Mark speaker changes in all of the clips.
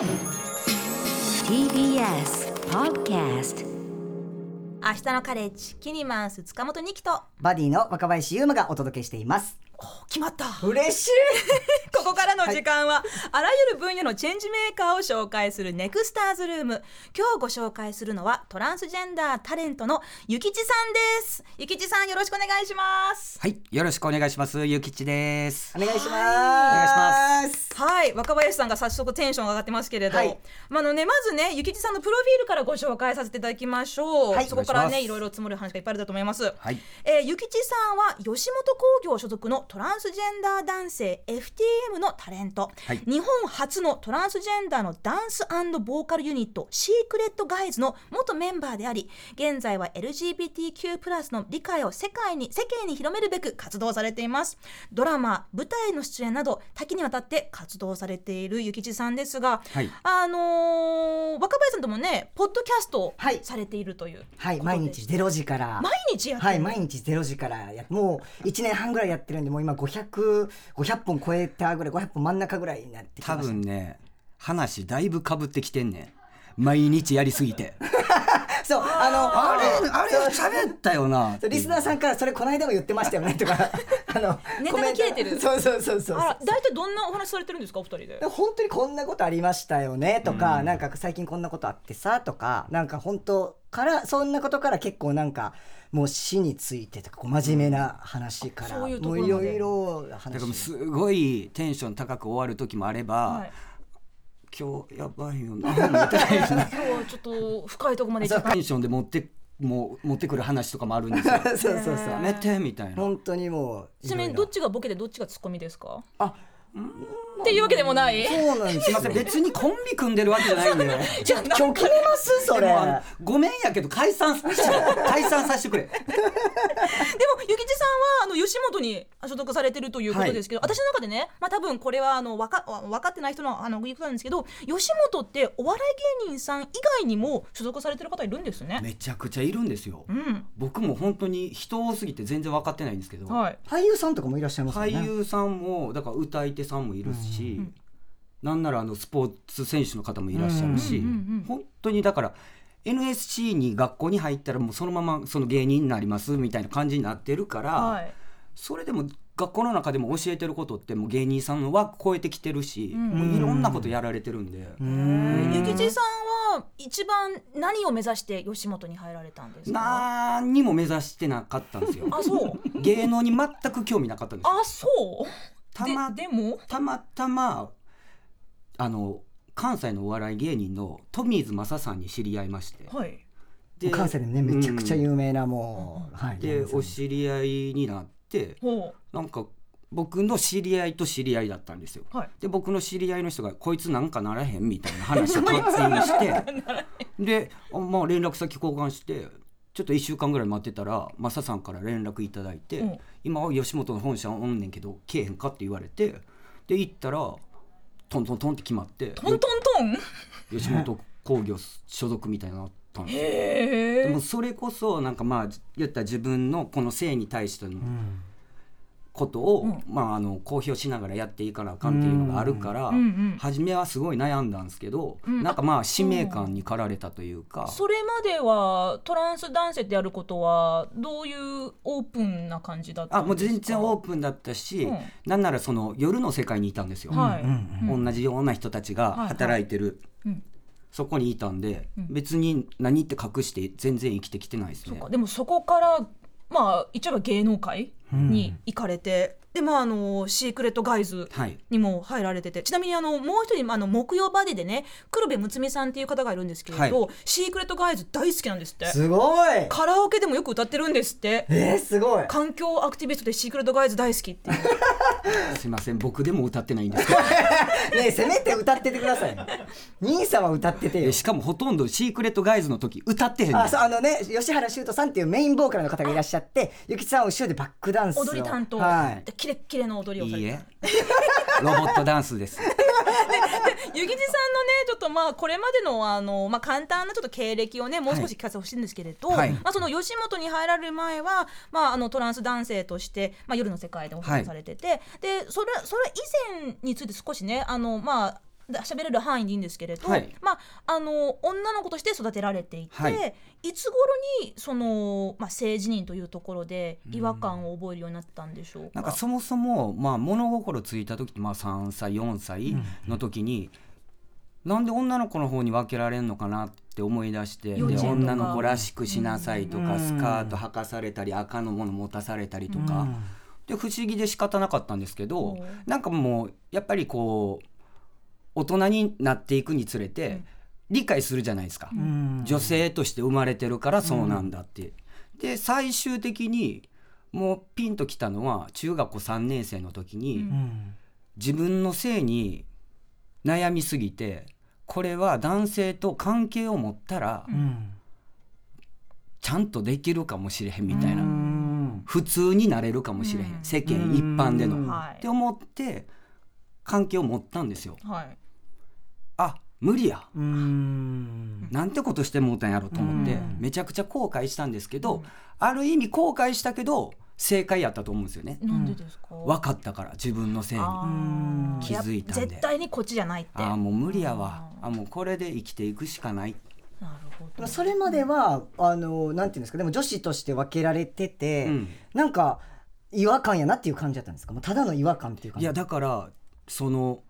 Speaker 1: TBS Podcast
Speaker 2: 明日のカレッジキニマンス塚本二木と
Speaker 3: バディの若林優馬がお届けしています。
Speaker 2: 決まった。
Speaker 3: 嬉しい。
Speaker 2: ここからの時間は、あらゆる分野のチェンジメーカーを紹介するネクスターズルーム。今日ご紹介するのはトランスジェンダータレントのゆきちさんです。ゆきちさんよろしくお願いします。
Speaker 4: はい、よろしくお願いします。ゆきちです。
Speaker 3: お願いします。お
Speaker 4: 願いし
Speaker 3: ます。
Speaker 2: はい。若林さんが早速テンション上がってますけれど、
Speaker 3: はい。
Speaker 2: まああのね、まずねゆきちさんのプロフィールからご紹介させていただきましょう、
Speaker 3: はい。
Speaker 2: そこからねいろいろ積もる話がいっぱいあるだと思います、
Speaker 4: はい。
Speaker 2: えー、ゆきちさんは吉本興業所属のトランスジェンダー男性 FTM のタレント、
Speaker 4: はい。
Speaker 2: 日本初のトランスジェンダーのダンスボーカルユニットシークレットガイズの元メンバーであり現在は LGBTQ+ の理解を世界に世間に広めるべく活動されています。ドラマ舞台の出演など多岐にわたって活動されているゆきちさんですが、
Speaker 4: はい。
Speaker 2: あのー若林さんともねポッドキャストを
Speaker 3: はい
Speaker 2: されているという、
Speaker 3: はい、毎日ゼロ時から。
Speaker 2: 毎日やってる
Speaker 3: はい、毎日ゼロ時からやもう1年半ぐらいやってるんでもう今500 500本超えたぐらい500本真ん中ぐらいになってき
Speaker 4: 多
Speaker 3: ました。
Speaker 4: 分ね、話だいぶ被ってきてんねん。毎日やりすぎて。
Speaker 3: そうあの
Speaker 4: あれ、あれ喋ったよな。
Speaker 3: リスナーさんからそれこの間も言ってましたよね。とか あの
Speaker 2: ネタが切れてる。
Speaker 3: そうそうそうそう
Speaker 2: あら大体どんなお話されてるんですかお二人で？
Speaker 3: 本当にこんなことありましたよね。とか、なんか最近こんなことあってさ。とかなんか本当からそんなことから結構なんかもう死についてとかこう真面目な話から、
Speaker 2: そういう
Speaker 3: いろいろ
Speaker 4: だ
Speaker 3: 話
Speaker 4: すごいテンション高く終わる時もあれば、
Speaker 2: はい。
Speaker 4: 今日やばいよな、みたいな。
Speaker 2: 今日はちょっと深いところまで行っちゃっ
Speaker 4: テンションで持って、もう持ってくる話とかもあるんですよ。
Speaker 3: そうそうそう
Speaker 4: やめて、みたいな。
Speaker 3: 本当にもう
Speaker 2: たちなみにどっちがボケでどっちがツッコミですか？
Speaker 3: あ
Speaker 2: っていうわけでもない？
Speaker 3: そうなんですよ。
Speaker 4: すいません、別にコンビ組んでるわけじゃないんで。
Speaker 2: じゃあ
Speaker 3: 今日決めます？それ。
Speaker 4: でもあのごめんやけど解散させて解散させてくれ。
Speaker 2: でもゆきちさんはあの吉本に所属されてるということですけど、私の中でね、まあ、多分これはあの分か分かってない人のあの言うことなんですけど吉本ってお笑い芸人さん以外にも所属されてる方いるんですね。
Speaker 4: めちゃくちゃいるんですよ。
Speaker 2: うん。
Speaker 4: 僕も本当に人多すぎて全然分かってないんですけど、
Speaker 2: はい、
Speaker 3: 俳優さんとかもいらっしゃいますよね。
Speaker 4: 俳優さんもだから歌い手さんもいるし、なんならあのスポーツ選手の方もいらっしゃるし、
Speaker 2: うんうんうん
Speaker 4: 本当にだから NSC に学校に入ったらもうそのままその芸人になりますみたいな感じになってるから、
Speaker 2: はい。
Speaker 4: それでも学校の中でも教えてることってもう芸人さんの枠超えてきてるし、
Speaker 2: ん
Speaker 4: もういろんなことやられてるんで。
Speaker 2: ゆきちさんは一番何を目指して吉本に入られたんですか？
Speaker 4: 何にも目指してなかったんですよ。
Speaker 2: あそう。
Speaker 4: 芸能に全く興味なかったんですよ。
Speaker 2: あそう
Speaker 4: たま
Speaker 2: ででも？
Speaker 4: たまたまあの関西のお笑い芸人の富水正さんに知り合いまして、
Speaker 2: はい。
Speaker 4: で
Speaker 3: 関西でねめちゃくちゃ有名なもう、はい
Speaker 4: でお知り合いになって
Speaker 2: ほ
Speaker 4: なんか僕の知り合いと知り合いだったんですよ。
Speaker 2: うはい。
Speaker 4: で僕の知り合いの人が「こいつなんかならへん」みたいな話を勝手にして。で、あまあ、連絡先交換してちょっと1週間ぐらい待ってたらマサさんから連絡いただいて「
Speaker 2: うん
Speaker 4: 今吉本の本社おんねんけど来えへんか?」って言われてで行ったらトントントンって決まって
Speaker 2: トントントン？
Speaker 4: 吉本興業所属みたいになったんですよ。
Speaker 2: へえ
Speaker 4: でもそれこそなんかまあ言ったら自分のこの性に対してのことを、まあ、あの公表しながらやっていかなあかんっていうのがあるから、
Speaker 2: んうん
Speaker 4: 初めはすごい悩んだんですけど、
Speaker 2: ん。
Speaker 4: なんかまあ使命感に駆られたというか、
Speaker 2: それまではトランス男性ってやることはどういうオープンな感じだった
Speaker 4: あもう
Speaker 2: んですか？
Speaker 4: 全然オープンだったし、
Speaker 2: うん。
Speaker 4: なんならその夜の世界にいたんですよ、
Speaker 2: はい、
Speaker 4: 同じような人たちが働いてる、
Speaker 2: うん。
Speaker 4: そこにいたんで、別に何って隠して全然生きてきてないですね。
Speaker 2: そうか。でもそこからまあ一応芸能界に行かれて、でまああのシークレットガイズ
Speaker 4: はい。
Speaker 2: にも入られてて。ちなみにあのもう一人あの木曜バディでね黒部睦美さんっていう方がいるんですけれど、
Speaker 4: は
Speaker 2: シークレットガイズ大好きなんですって。
Speaker 3: すごい。
Speaker 2: カラオケでもよく歌ってるんですって。
Speaker 3: えー、すごい。
Speaker 2: 環境アクティビストでシークレットガイズ大好きって
Speaker 4: すいません僕でも歌ってないんですけど。
Speaker 3: ねえせめて歌っててください兄さんは歌ってて
Speaker 4: しかもほとんどシークレットガイズの時歌ってへん
Speaker 3: あそうあのね吉原修斗さんっていうメインボーカルの方がいらっしゃってゆきちさんは後ろでバックダンスを。
Speaker 2: 踊り担当、
Speaker 3: はい。
Speaker 2: でキレッキレの踊りをされて
Speaker 4: いいえ。ロボットダンスです。
Speaker 2: ゆきじさんのねちょっとまあこれまでのあの、まあ、簡単なちょっと経歴をねもう少し聞かせてほしいんですけれど、
Speaker 4: はい。
Speaker 2: まあ、その吉本に入られる前は、まあ、あのトランス男性として、まあ、夜の世界でお仕事されてて、でそれそれ以前について少しねあのまあ喋れる範囲でいいんですけれど、
Speaker 4: はい。
Speaker 2: まああの女の子として育てられていて、
Speaker 4: はい。
Speaker 2: い、つ頃にそのまあ性自認というところで違和感を覚えるようになったんでしょうか？
Speaker 4: なんかそもそも、まあ、物心ついた時、まあ、3歳4歳の時に、なんで女の子の方に分けられんのかなって思い出してで女の子らしくしなさいとか、
Speaker 3: うん。
Speaker 4: スカート履かされたり赤のもの持たされたりとか、で不思議で仕方なかったんですけど、
Speaker 2: う。ん
Speaker 4: なんかもうやっぱりこう大人になっていくにつれて理解するじゃないですか。
Speaker 3: うん。
Speaker 4: 女性として生まれてるからそうなんだって。で最終的にもうピンときたのは中学校3年生の時に、
Speaker 3: うん。
Speaker 4: 自分の性に悩みすぎてこれは男性と関係を持ったら
Speaker 3: うん。
Speaker 4: ちゃんとできるかもしれへんみたいな、
Speaker 3: うん。
Speaker 4: 普通になれるかもしれへん、
Speaker 2: うん。
Speaker 4: 世間一般での、って思って関係を持ったんですよ。
Speaker 2: はい。
Speaker 4: あ無理や。
Speaker 3: うん。
Speaker 4: なんてことしてもうたんやろと思って、
Speaker 3: うん。
Speaker 4: めちゃくちゃ後悔したんですけど、ある意味後悔したけど正解やったと思うんですよね。
Speaker 2: なんでですか？
Speaker 4: 分かったから自分のせいに。気づいたんで。
Speaker 2: 絶対にこっちじゃないって。
Speaker 4: ああもう無理やわ。あもうこれで生きていくしかない。
Speaker 2: なるほど。
Speaker 3: それまではあのなんていうんですかでも女子として分けられてて、
Speaker 4: うん。
Speaker 3: なんか違和感やなっていう感じだったんですか？もうただの違和感っていう感じ。
Speaker 4: いやだからその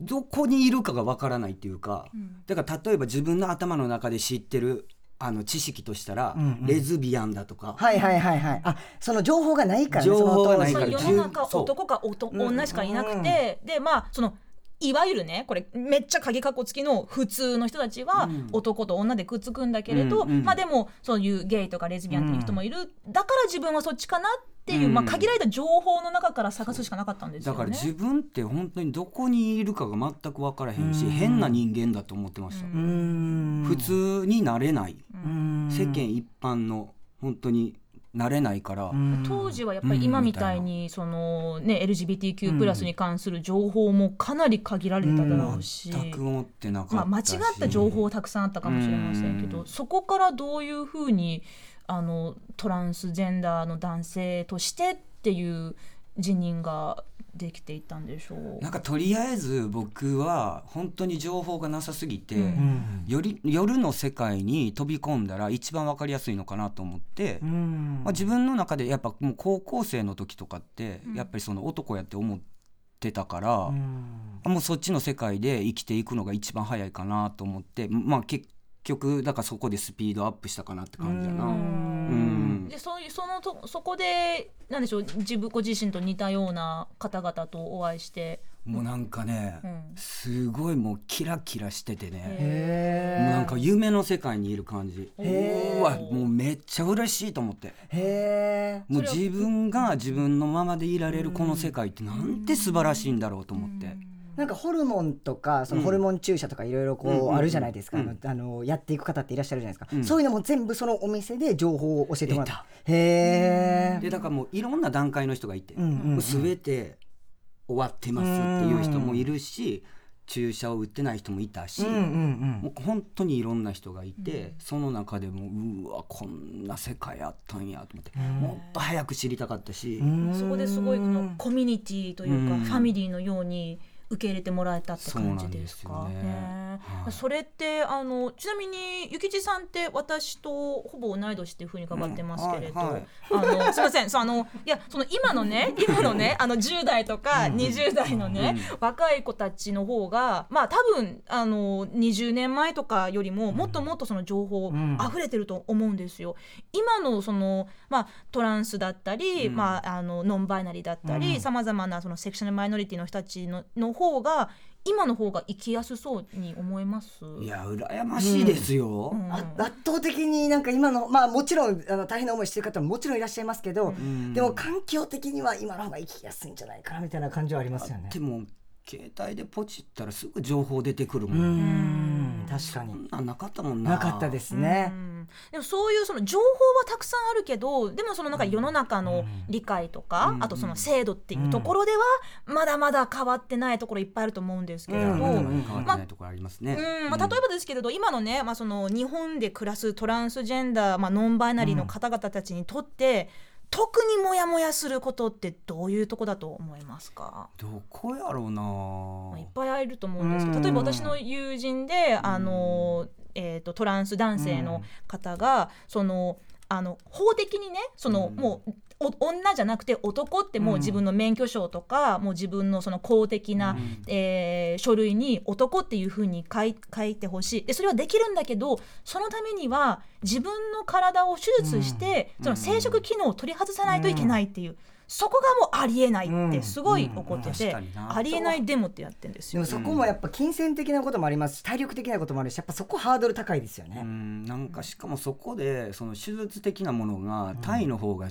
Speaker 4: どこにいるかがわからないっていうか、
Speaker 2: ん。
Speaker 4: だから例えば自分の頭の中で知ってるあの知識としたら、
Speaker 3: うんうん。
Speaker 4: レズビアンだとか、
Speaker 3: はいはいはいはい。あその情報がないからね
Speaker 4: 情報がないから
Speaker 2: 世の中男か男
Speaker 3: うん
Speaker 2: 女しかいなくて、でまあそのいわゆるねこれめっちゃ鍵かっこ付きの普通の人たちは
Speaker 4: うん。
Speaker 2: 男と女でくっつくんだけれど、
Speaker 4: うんうん
Speaker 2: まあでもそういうゲイとかレズビアンっていう人もいる、だから自分はそっちかなっていう、
Speaker 4: うん。
Speaker 2: まあ、限られた情報の中から探すしかなかったんですよね。
Speaker 4: だから自分って本当にどこにいるかが全く分からへんし、
Speaker 3: うん。
Speaker 4: 変な人間だと思ってました、普通になれない、
Speaker 3: うん。
Speaker 4: 世間一般の本当になれないから、
Speaker 3: うん。
Speaker 2: 当時はやっぱり今みたいにその、ね、LGBTQ+ プラスに関する情報もかなり限られただろうし、
Speaker 4: 全く思ってなかったし、
Speaker 2: まあ、間違った情報たくさんあったかもしれませんけど、
Speaker 4: うん
Speaker 2: そこからどういうふうにあのトランスジェンダーの男性としてっていう自認ができていったんでしょう。
Speaker 4: なんかとりあえず僕は本当に情報がなさすぎて、
Speaker 2: うん。
Speaker 3: うん
Speaker 4: より夜の世界に飛び込んだら一番わかりやすいのかなと思って、
Speaker 3: うん。
Speaker 4: まあ、自分の中でやっぱもう高校生の時とかって
Speaker 2: うん。
Speaker 4: やっぱりその男やって思ってたから、
Speaker 3: うん。
Speaker 4: もうそっちの世界で生きていくのが一番早いかなと思ってまあ結局だからそこでスピードアップしたかなって感じだな。
Speaker 3: う
Speaker 4: うん
Speaker 2: でそういうそのとそこでなんでしょう自分ご自身と似たような方々とお会いして、
Speaker 4: もうなんかね、
Speaker 2: うん
Speaker 4: すごいもうキラキラしててね、
Speaker 3: へ
Speaker 4: もうなんか夢の世界にいる感じ。うわもうめっちゃ嬉しいと思って。
Speaker 3: へえ
Speaker 4: もう自分が自分のままでいられるこの世界ってなんて素晴らしいんだろうと思って。
Speaker 3: なんかホルモンとかそのホルモン注射とかいろいろこ
Speaker 4: うん
Speaker 3: うあるじゃないですか、
Speaker 4: うん。
Speaker 3: あのあのやっていく方っていらっしゃるじゃないですか、
Speaker 4: うん。
Speaker 3: そういうのも全部そのお店で情報を教えてもらっ
Speaker 4: 出
Speaker 3: た。へえ
Speaker 4: でだからもういろんな段階の人がいて、
Speaker 3: うんうんうん。
Speaker 4: 全て終わってますっていう人もいるし、注射を打ってない人もいたし、
Speaker 3: うんうん
Speaker 4: もう本当にいろんな人がいて、その中でもうわこんな世界あったんやと思って、もっと早く知りたかったし、
Speaker 3: うん。
Speaker 2: そこですごいこのコミュニティというか、
Speaker 4: うん。
Speaker 2: ファミリーのように受け入れてもらえたって感じですか？
Speaker 4: そね。
Speaker 2: ね
Speaker 4: はい。
Speaker 2: それってあのちなみにゆきちさんって私とほぼ同い年っていうふうに伺ってますけれど、
Speaker 4: うんはいはい。
Speaker 2: あのすみません。そうあのいやその今のね 今のねあの10代とか20代のね、若い子たちの方がまあ多分あの20年前とかよりももっともっとその情報
Speaker 3: ん。
Speaker 2: 溢れてると思うんですよ。今のそのまあトランスだったり、
Speaker 4: うん。
Speaker 2: まああのノンバイナリーだったりさまざまなそのセクシュアルマイノリティの人たちのの方が今の方が生きやすそうに思えます？
Speaker 4: いや羨ましいですよ。
Speaker 2: うん
Speaker 3: あ圧倒的になんか今のまあもちろんあの大変な思いしてる方ももちろんいらっしゃいますけど、
Speaker 4: ん
Speaker 3: でも環境的には今の方が生きやすいんじゃないかなみたいな感じはありますよね。
Speaker 4: でも携帯でポチったらすぐ情報出てくるも。
Speaker 3: うん。ん。確か
Speaker 4: そ
Speaker 3: に
Speaker 4: んなんなかったもんな。
Speaker 3: なかったですね。
Speaker 2: うん。でもそういうその情報はたくさんあるけどでもそのなんか世の中の理解とか、
Speaker 4: うん。
Speaker 2: あとその制度っていうところではまだまだ変わってないところいっぱいあると思うんですけれど、
Speaker 3: うん。
Speaker 4: まだ
Speaker 3: うん
Speaker 4: 変わってないところありますね。
Speaker 2: うん。まあ、例えばですけれど、今のね、まあ、その日本で暮らすトランスジェンダー、まあ、ノンバイナリーの方々たちにとって、特にモヤモヤすることってどういうとこだと思いますか？
Speaker 4: どこやろうな。
Speaker 2: まあいっぱいいると思うんですけ
Speaker 3: うん。
Speaker 2: ど例えば私の友人であの、えー、とトランス男性の方が、そのあの法的にねその、
Speaker 4: うん。
Speaker 2: もうお女じゃなくて男ってもう自分の免許証とか、もう自分のその公的な、
Speaker 4: うん。
Speaker 2: えー書類に男っていうふうに書い書いてほしい。でそれはできるんだけどそのためには自分の体を手術して、その生殖機能を取り外さないといけないっていう、そこがもうありえないってすごい怒ってて、ありえないデモってやってるんですよ。
Speaker 3: でも。そこもやっぱ金銭的なこともありますし体力的なこともあるしやっぱそこハードル高いですよ
Speaker 4: う
Speaker 3: ね。
Speaker 4: ん。なんかしかもそこでその手術的なものがタイの方が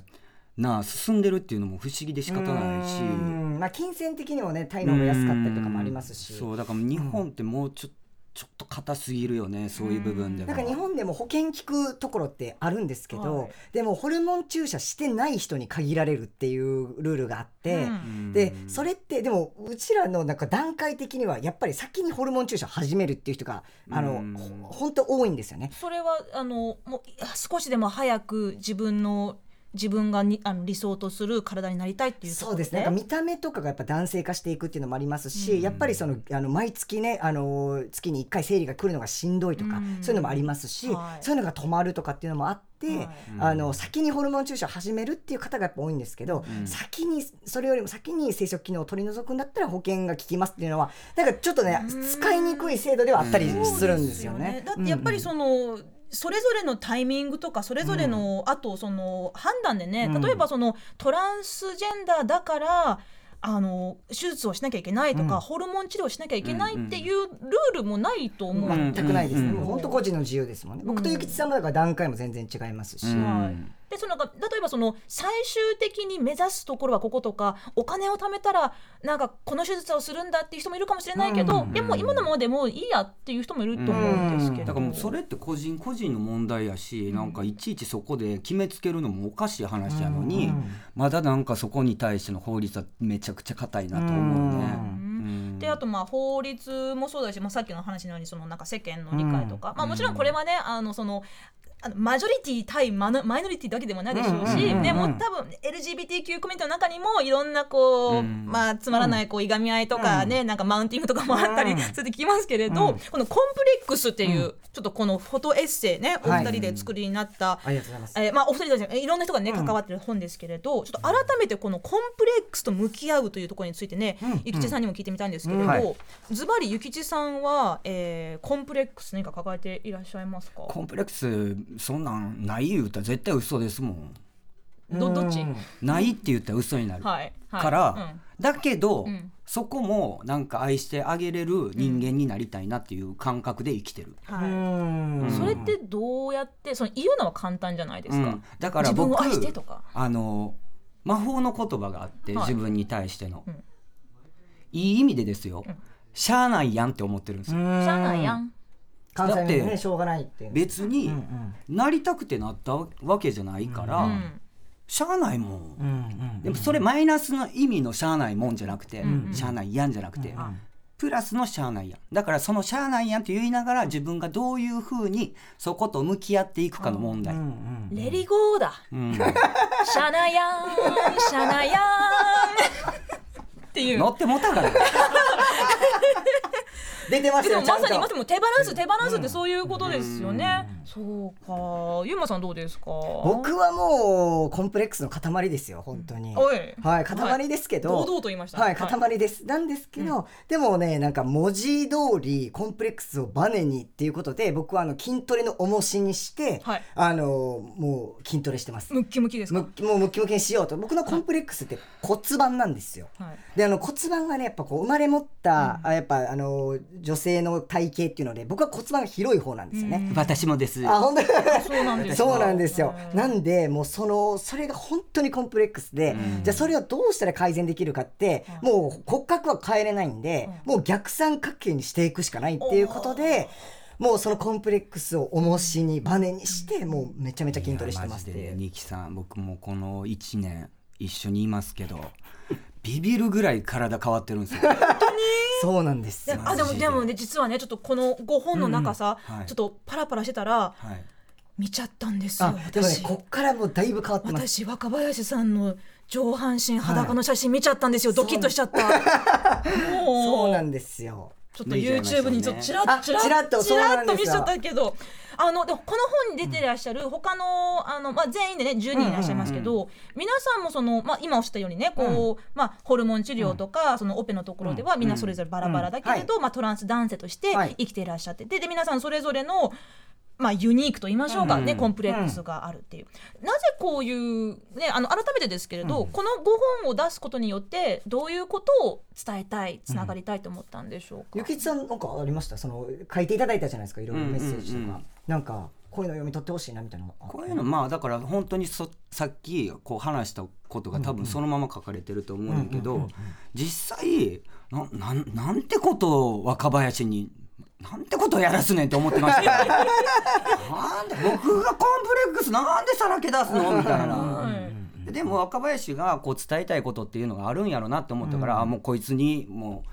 Speaker 4: なあ進んでるっていうのも不思議で仕方ないし。
Speaker 3: うん。まあ金銭的にもねタイの方が安かったりとかもありますし。
Speaker 4: うん。そうだから日本ってもうちょちょっと硬すぎるよねそういう部分では
Speaker 3: なんか日本でも保険効くところってあるんですけど、
Speaker 2: はい。
Speaker 3: でもホルモン注射してない人に限られるっていうルールがあって、
Speaker 2: うん。
Speaker 3: でそれってでもうちらのなんか段階的にはやっぱり先にホルモン注射始めるっていう人があの、
Speaker 4: うん。
Speaker 3: ほ本当多いんですよね。
Speaker 2: それはあのもう少しでも早く自分の自分がにあの理想とする体になりたいっていう
Speaker 3: そうですね。なんか見た目とかがやっぱ男性化していくっていうのもありますし、
Speaker 2: うん。
Speaker 3: やっぱりそのあの毎月ねあの月に1回生理が来るのがしんどいとか、
Speaker 2: うん。
Speaker 3: そういうのもありますし、
Speaker 2: はい。
Speaker 3: そういうのが止まるとかっていうのもあって、
Speaker 2: はい。
Speaker 3: あの先にホルモン注射を始めるっていう方がやっぱ多いんですけど、
Speaker 4: うん。
Speaker 3: 先にそれよりも先に生殖機能を取り除くんだったら保険が効きますっていうのはなんかちょっとね
Speaker 2: うん。
Speaker 3: 使いにくい制度ではあったり
Speaker 4: うん
Speaker 3: するんですよね。
Speaker 2: だってやっぱりその、それぞれのタイミングとかそれぞれの、あとその判断でね
Speaker 3: うん。
Speaker 2: 例えばそのトランスジェンダーだからあの手術をしなきゃいけないとか、
Speaker 3: うん。
Speaker 2: ホルモン治療をしなきゃいけないっていうルールもないと思う、
Speaker 4: うん。
Speaker 3: 全くないですね、本当個人の自由ですもんね、僕とゆきちさんもだから段階も全然違いますし、
Speaker 2: でそのなんか例えばその最終的に目指すところはこことかお金を貯めたらなんかこの手術をするんだっていう人もいるかもしれないけど、
Speaker 3: うん
Speaker 2: でも今のままでもういいやっていう人もいると思うんですけど、
Speaker 4: だからもうそれって個人個人の問題やし、なんかいちいちそこで決めつけるのもおかしい話やのに、
Speaker 3: うん
Speaker 4: まだなんかそこに対しての法律はめちゃくちゃ硬いなと思うね。うん
Speaker 2: であとまあ法律もそうだし、まあ、さっきの話のようにそのなんか世間の理解とか、まあ、もちろんこれはねあのそのあのマジョリティ対マノマイノリティだけでもないでしょうし、
Speaker 3: うんうんうんうん。
Speaker 2: でも多分 LGBTQ コミュニティの中にもいろんなこう、
Speaker 4: うん。
Speaker 2: まあ、つまらないこういがみ合いとかね、なんかマウンティングとかもあったり
Speaker 3: うん。
Speaker 2: するって聞きますけれど、
Speaker 3: うん。
Speaker 2: このコンプレックスっていう、ちょっとこのフォトエッセイねお
Speaker 3: はい。
Speaker 2: 二人で作りになった、
Speaker 3: ありがとうございます。
Speaker 2: えーまあ、お二人たちいろんな人がね
Speaker 3: うん
Speaker 2: 関わってる本ですけれど、ちょっと改めてこのコンプレックスと向き合うというところについてね、
Speaker 3: うん。
Speaker 2: ゆきちさんにも聞いてみたいんですけれ
Speaker 3: うん
Speaker 2: ど、
Speaker 4: はい。
Speaker 2: ズバリゆきちさんは、えーコンプレックス何か抱えていらっしゃいますか？
Speaker 4: コンプレックスそんなんない言うたら絶対嘘ですもん。
Speaker 2: どどっち、
Speaker 3: うん。
Speaker 4: ないって言ったら嘘になる。
Speaker 2: はい、はい、
Speaker 4: から、だけど、
Speaker 2: うん。
Speaker 4: そこもなんか愛してあげれる人間になりたいなっていう感覚で生きてる。
Speaker 2: うんはい。
Speaker 3: うん。
Speaker 2: それってどうやってその言うのは簡単じゃないですか、
Speaker 4: うん。だから僕
Speaker 2: 自分を愛してとか。
Speaker 4: あの魔法の言葉があって、
Speaker 2: はい。
Speaker 4: 自分に対しての、
Speaker 2: うん。
Speaker 4: いい意味でですよ、
Speaker 2: うん。
Speaker 4: しゃあないやんって思ってるんですよ、
Speaker 2: しゃあないやん
Speaker 3: 関西弁で
Speaker 4: だって
Speaker 3: ねしょうがないっていう。
Speaker 4: 別に
Speaker 3: うんうん。
Speaker 4: なりたくてなったわけじゃないから、
Speaker 2: うん
Speaker 4: しゃあないもん、
Speaker 3: うんうん。
Speaker 4: でもそれマイナスの意味のしゃあないもんじゃなくて、
Speaker 2: ん
Speaker 4: しゃあないやんじゃなくて、
Speaker 3: うん
Speaker 4: プラスのしゃあないやん。だからそのしゃあないやんって言いながら自分がどういうふうにそこと向き合っていくかの問題、
Speaker 3: う
Speaker 4: うん
Speaker 3: んうん。
Speaker 2: レリゴーだ。
Speaker 4: うん。
Speaker 2: しゃなやんしゃなやん。っていう。
Speaker 4: 乗ってもたから
Speaker 3: 出てます
Speaker 2: でも
Speaker 3: よちゃんと。
Speaker 2: まさにまさに手放す手放すってそういうことですよね、そうか。ゆうまさんどうですか？
Speaker 3: 僕はもうコンプレックスの塊ですよ本当に。
Speaker 2: おい。
Speaker 3: はい塊ですけど、
Speaker 2: 堂々と言いました。
Speaker 3: はい塊です、なんですけど、でもねなんか文字通りコンプレックスをバネにっていうことで僕はあの筋トレの重しにして、
Speaker 2: はい。
Speaker 3: あのもう筋トレしてます。
Speaker 2: ムッキムキです
Speaker 3: もうムキムキにしようと。僕のコンプレックスって骨盤なんですよ。
Speaker 2: はい。
Speaker 3: であの骨盤がねやっぱこう生まれ持った、あやっぱあの女性の体型っていうので僕は骨盤が広い方なんですよね。
Speaker 4: 私もです
Speaker 3: あ本当？に
Speaker 2: そうなんですか
Speaker 3: そうなんですよ。
Speaker 2: うん。
Speaker 3: なんでもうそのそれが本当にコンプレックスで、じゃあそれをどうしたら改善できるかって、もう骨格は変えれないんで、もう逆三角形にしていくしかないっていうことで。もうそのコンプレックスを重しにバネにしてもうめちゃめちゃ筋トレしてます
Speaker 4: でニキさん僕もこの1年一緒にいますけどビビるぐらい体変わってるんですよ。
Speaker 3: そうなんです
Speaker 2: あでもで。もね実はねちょっとこの5本の中さ、
Speaker 4: うんはい。
Speaker 2: ちょっとパラパラしてたら
Speaker 4: はい。
Speaker 2: 見ちゃったんですよ
Speaker 3: あでもね
Speaker 2: 私。
Speaker 3: こっからもうだいぶ変わってます。
Speaker 2: 私若林さんの上半身裸の写真見ちゃったんですよ、ドキッとしちゃった。もう。
Speaker 3: そうなんですよ。
Speaker 2: ちょっと YouTube にちょっとちら
Speaker 3: あ
Speaker 2: っ
Speaker 3: と
Speaker 2: ちらっと見ちゃったけどあのでもこの本に出てらっしゃる他のあの、まあ、全員でね10人いらっしゃいますけど、皆さんもその、まあ、今おっしゃったようにねこう、まあ、ホルモン治療とか、そのオペのところではみん。なそれぞれバラバラだけれど、まあ、トランス男性として
Speaker 3: はい。
Speaker 2: 生きていらっしゃっててで皆さんそれぞれのまあ、ユニークと言いましょうか、ねコンプレックスがあるっていう、なぜこういう、ね、あの改めてですけれど、この5本を出すことによってどういうことを伝えたいつながりたいと思ったんでしょうか、
Speaker 3: ゆきちさんなんかありました？その書いていただいたじゃないですかいろいろメッセージとか、
Speaker 4: うんうんうん
Speaker 3: なんかこういうの読み取ってほしいなみたいな
Speaker 4: こういうのまあだから本当にそさっきこう話したことが多分そのまま書かれてると思うんだけど実際ななんなんてことを若林になんてことをやらすねんって思ってましたよ。なんで僕がコンプレックスなんでさらけ出すのみたいな。でも若林がこう伝えたいことっていうのがあるんやろなって思ったから、あもうこいつにも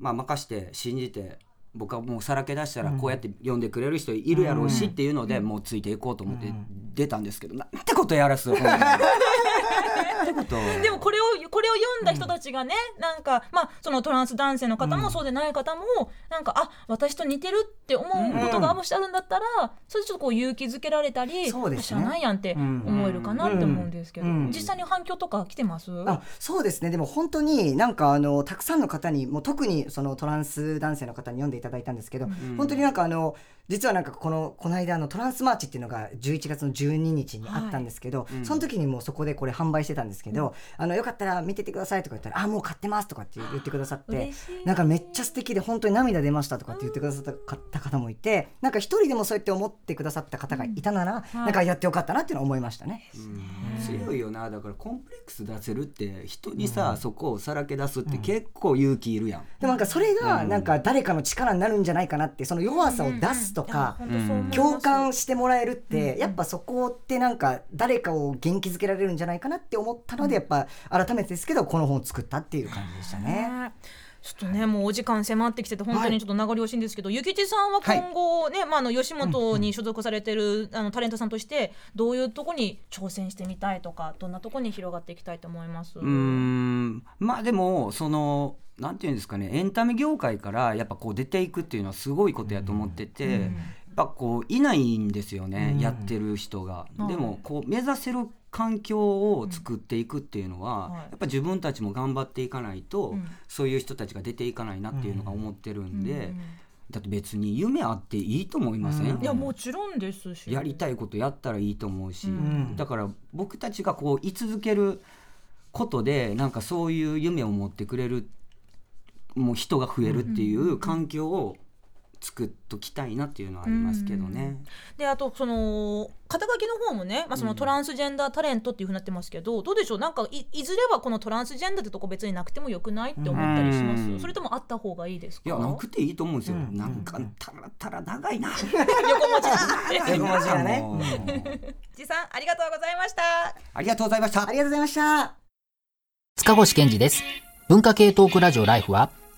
Speaker 4: う、まあ、任して信じて僕はもうさらけ出したらこうやって呼んでくれる人いるやろうしっていうので、もうついていこうと思って出たんですけど、なんてことやらす
Speaker 2: でもこれをこれを読んだ人たちがね、なんかまあそのトランス男性の方もそうでない方も、なんかあ私と似てるって思うことがもしあるんだったら、それでちょっとこう勇気づけられたり、
Speaker 3: そうですね。
Speaker 2: 知らないやんって思えるかなって思うんですけど、
Speaker 3: うん。
Speaker 2: 実際に反響とか来てます？
Speaker 3: あそうですね。でも本当になんかあのたくさんの方にもう特にそのトランス男性の方に読んでいただいたんですけど、本当になんかあの実はなんかこのこの間のトランスマーチっていうのが11月の12日にあったんですけど、その時にもうそこでこれ販売してたんですけど、あのよかったら見ててくださいとか言ったら「あもう買ってます」とかって言ってくださってなんかめっちゃ素敵で本当に涙出ましたとかって言ってくださった方もいてなんか一人でもそうやって思ってくださった方がいたなら、なんかやってよかったなっていうのは思いましたね。
Speaker 4: 強いよな。だからコンプレックス出せるって人にさ、そこをさらけ出すって結構勇気いるやん。
Speaker 3: でもなんかそれがなんか誰かの力になるんじゃないかなってその弱さを出すとか共感してもらえるってやっぱそこってなんか誰かを元気づけられるんじゃないかなって思ったのでやっぱ改めてですけどこの本を作ったっていう感じでしたね。
Speaker 2: ねちょっとねもうお時間迫ってきてて本当にちょっと名残惜しいんですけど、ゆきちさんは今後ね、まああの吉本に所属されてる、あのタレントさんとしてどういうとこに挑戦してみたいとかどんなとこに広がっていきたいと思います？
Speaker 4: うーん。まあでもそのなんていうんですかねエンタメ業界からやっぱこう出ていくっていうのはすごいことやと思ってて、やっぱこういないんですよね、やってる人が。でもこう目指せる環境を作っていくっていうのは、
Speaker 2: はい。
Speaker 4: やっぱ自分たちも頑張っていかないと、
Speaker 2: ん。
Speaker 4: そういう人たちが出ていかないなっていうのが思ってるんで、だって別に夢あっていいと思いません、
Speaker 2: いやもちろんですし。
Speaker 4: やりたいことやったらいいと思うし、
Speaker 3: ん。
Speaker 4: だから僕たちがこう居続けることでなんかそういう夢を持ってくれるもう人が増えるっていう環境を作っときたいなっていうのはありますけどね。
Speaker 2: であとその肩書きの方もね、まあ、そのトランスジェンダータレントっていうふうになってますけど、どうでしょう？なんかいいずれはこのトランスジェンダーってとこ別になくてもよくないって思ったりします、
Speaker 4: うん
Speaker 2: それともあった方がいいですか？
Speaker 4: いやなくていいと思うんですよ。なんかたらたら長いな。
Speaker 2: 横文字だ
Speaker 3: 横文字がね
Speaker 2: じさんありがとうございました
Speaker 4: ありがとうございました
Speaker 3: あ。りがとうございました。
Speaker 5: 塚越健二です。文化系トークラジオライフは、